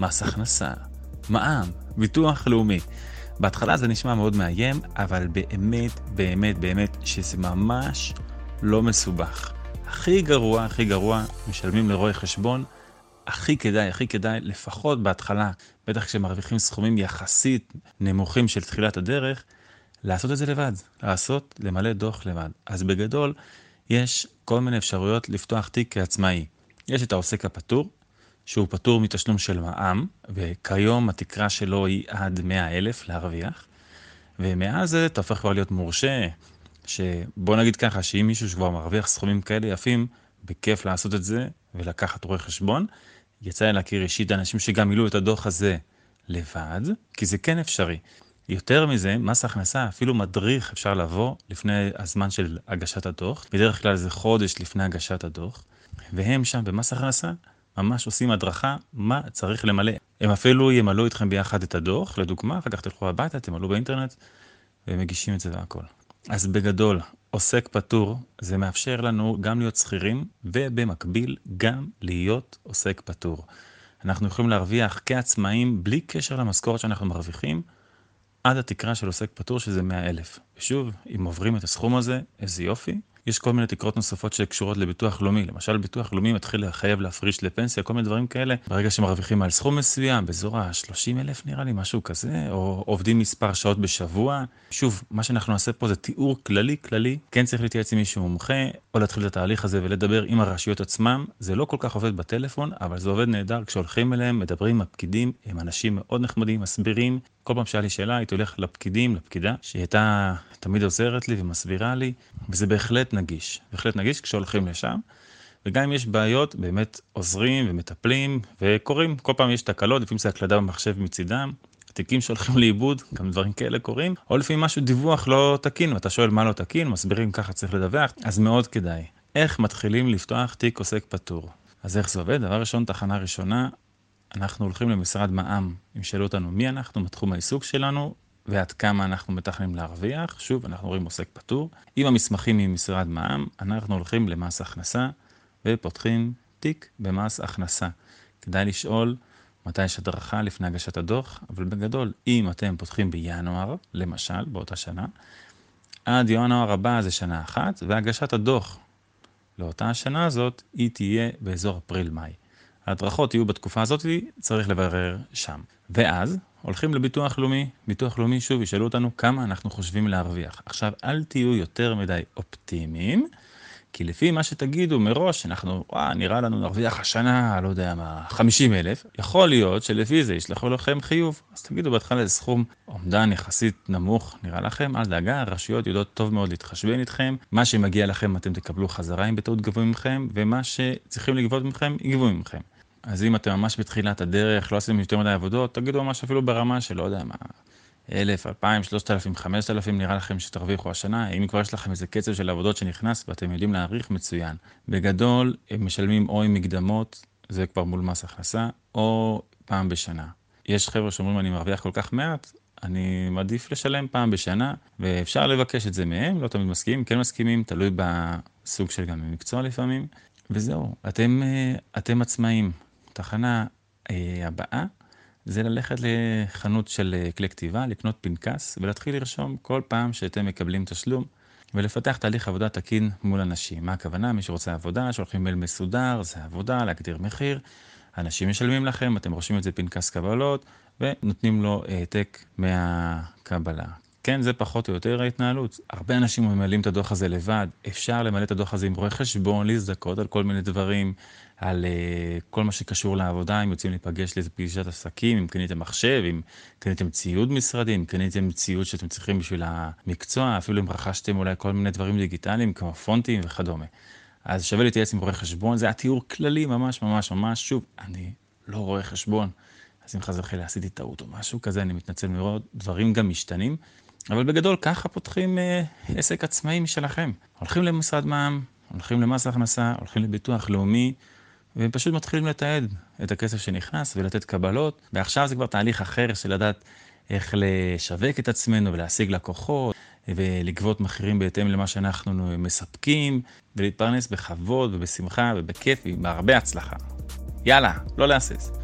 מס הכנסה, מע"מ, ביטוח לאומי. בהתחלה זה נשמע מאוד מאיים, אבל באמת, באמת, באמת, שזה ממש לא מסובך. הכי גרוע, הכי גרוע, משלמים לרואי חשבון, הכי כדאי, הכי כדאי, לפחות בהתחלה, בטח כשמרוויחים סכומים יחסית נמוכים של תחילת הדרך, לעשות את זה לבד, לעשות, למלא דוח לבד. אז בגדול, יש כל מיני אפשרויות לפתוח תיק כעצמאי. יש את העוסק הפטור, שהוא פטור מתשלום של מע"מ, וכיום התקרה שלו היא עד 100 אלף להרוויח, ומאז זה אתה הופך כבר להיות מורשה, שבוא נגיד ככה, שאם מישהו שכבר מרוויח סכומים כאלה יפים, בכיף לעשות את זה ולקחת רואה חשבון. יצא לי להכיר אישית אנשים שגם מילאו את הדוח הזה לבד, כי זה כן אפשרי. יותר מזה, מס הכנסה, אפילו מדריך אפשר לבוא לפני הזמן של הגשת הדוח, בדרך כלל זה חודש לפני הגשת הדוח, והם שם במס הכנסה ממש עושים הדרכה מה צריך למלא. הם אפילו ימלאו איתכם ביחד את הדוח, לדוגמה, אחר כך תלכו הביתה, תמלאו באינטרנט, והם מגישים את זה והכל. אז בגדול, עוסק פטור, זה מאפשר לנו גם להיות שכירים, ובמקביל גם להיות עוסק פטור. אנחנו יכולים להרוויח כעצמאים, בלי קשר למשכורת שאנחנו מרוויחים, עד התקרה של עוסק פטור, שזה 100 אלף. ושוב, אם עוברים את הסכום הזה, איזה יופי. יש כל מיני תקרות נוספות שקשורות לביטוח לאומי. למשל, ביטוח לאומי מתחיל לחייב להפריש לפנסיה, כל מיני דברים כאלה. ברגע שמרוויחים על סכום מסוים, באזור ה-30 אלף נראה לי, משהו כזה, או עובדים מספר שעות בשבוע. שוב, מה שאנחנו נעשה פה זה תיאור כללי כללי. כן צריך להתייעץ עם מישהו מומחה, או להתחיל את התהליך הזה ולדבר עם הרשויות עצמם. זה לא כל כך עובד בטלפון, אבל זה עובד נהדר כשהולכים אליהם, מדברים עם הפקידים, הם אנשים מאוד נחמדים, מסבירים. כל פעם שהיה לי שאלה, הייתי הולך לפקידים, לפקידה, שהיא הייתה תמיד עוזרת לי ומסבירה לי, וזה בהחלט נגיש. בהחלט נגיש כשהולכים לשם. וגם אם יש בעיות, באמת עוזרים ומטפלים וקורים. כל פעם יש תקלות, לפעמים זה הקלדה במחשב מצידם. תיקים שהולכים לאיבוד, גם דברים כאלה קורים, או לפעמים משהו דיווח לא תקין, ואתה שואל מה לא תקין, מסבירים ככה צריך לדווח, אז מאוד כדאי. איך מתחילים לפתוח תיק עוסק פטור? אז איך זה עובד? דבר ראשון, תחנה ראשונה, אנחנו הולכים למשרד מע"מ, אם שאלו אותנו מי אנחנו, בתחום העיסוק שלנו, ועד כמה אנחנו מתכננים להרוויח. שוב, אנחנו רואים עוסק פטור. עם המסמכים ממשרד מע"מ, אנחנו הולכים למס הכנסה ופותחים תיק במס הכנסה. כדאי לשאול מתי יש הדרכה לפני הגשת הדוח, אבל בגדול, אם אתם פותחים בינואר, למשל, באותה שנה, עד ינואר הבא זה שנה אחת, והגשת הדוח לאותה השנה הזאת, היא תהיה באזור אפריל-מאי. ההדרכות יהיו בתקופה הזאת, צריך לברר שם. ואז הולכים לביטוח לאומי, ביטוח לאומי שוב ישאלו אותנו כמה אנחנו חושבים להרוויח. עכשיו, אל תהיו יותר מדי אופטימיים, כי לפי מה שתגידו מראש, אנחנו, וואה, נראה לנו נרוויח השנה, לא יודע מה, 50 אלף, יכול להיות שלפי זה ישלחו לכם חיוב. אז תגידו בהתחלה איזה סכום אומדן יחסית נמוך, נראה לכם, אל דאגה, הרשויות יודעות טוב מאוד להתחשבן איתכם, מה שמגיע לכם אתם תקבלו חזרה אם בטעות גבו ממכם, ומה שצריכים לגבות מכם, יגבו ממכם. אז אם אתם ממש בתחילת הדרך, לא עשיתם יותר מדי עבודות, תגידו ממש אפילו ברמה של לא יודע מה, אלף, אלפיים, שלושת אלפים, חמשת אלפים, נראה לכם שתרוויחו השנה. אם כבר יש לכם איזה קצב של עבודות שנכנס ואתם יודעים להעריך, מצוין. בגדול, הם משלמים או עם מקדמות, זה כבר מול מס הכנסה, או פעם בשנה. יש חבר'ה שאומרים, אני מרוויח כל כך מעט, אני מעדיף לשלם פעם בשנה, ואפשר לבקש את זה מהם, לא תמיד מסכימים, כן מסכימים, תלוי בסוג של גם במקצוע לפעמים. וזהו, אתם, אה, אתם עצמאים. התחנה אה, הבאה זה ללכת לחנות של אה, כלי כתיבה, לקנות פנקס ולהתחיל לרשום כל פעם שאתם מקבלים תשלום ולפתח תהליך עבודה תקין מול אנשים. מה הכוונה? מי שרוצה עבודה, שולחים מייל מסודר, זה עבודה, להגדיר מחיר. אנשים משלמים לכם, אתם רושמים את זה פנקס קבלות ונותנים לו העתק מהקבלה. כן, זה פחות או יותר ההתנהלות. הרבה אנשים ממלאים את הדוח הזה לבד. אפשר למלא את הדוח הזה עם רואה חשבון, להזדכות על כל מיני דברים, על uh, כל מה שקשור לעבודה, אם יוצאים להיפגש לאיזה פגישת עסקים, אם קניתם מחשב, אם קניתם ציוד משרדי, אם קניתם ציוד שאתם צריכים בשביל המקצוע, אפילו אם רכשתם אולי כל מיני דברים דיגיטליים כמו פונטים וכדומה. אז שווה להתייעץ עם רואה חשבון, זה היה תיאור כללי ממש ממש ממש, שוב, אני לא רואה חשבון, אז אם חס וחלילה עשיתי טעות או משהו כזה, אני מתנצל מאוד, דברים גם משתנים. אבל בגדול ככה פותחים אה, עסק עצמאי משלכם. הולכים למשרד מע"מ, הולכים למס הכנסה, הולכים לביטוח לאומי, ופשוט מתחילים לתעד את הכסף שנכנס ולתת קבלות. ועכשיו זה כבר תהליך אחר של לדעת איך לשווק את עצמנו ולהשיג לקוחות ולגבות מחירים בהתאם למה שאנחנו מספקים ולהתפרנס בכבוד ובשמחה ובכיף ובהרבה הצלחה. יאללה, לא להסס.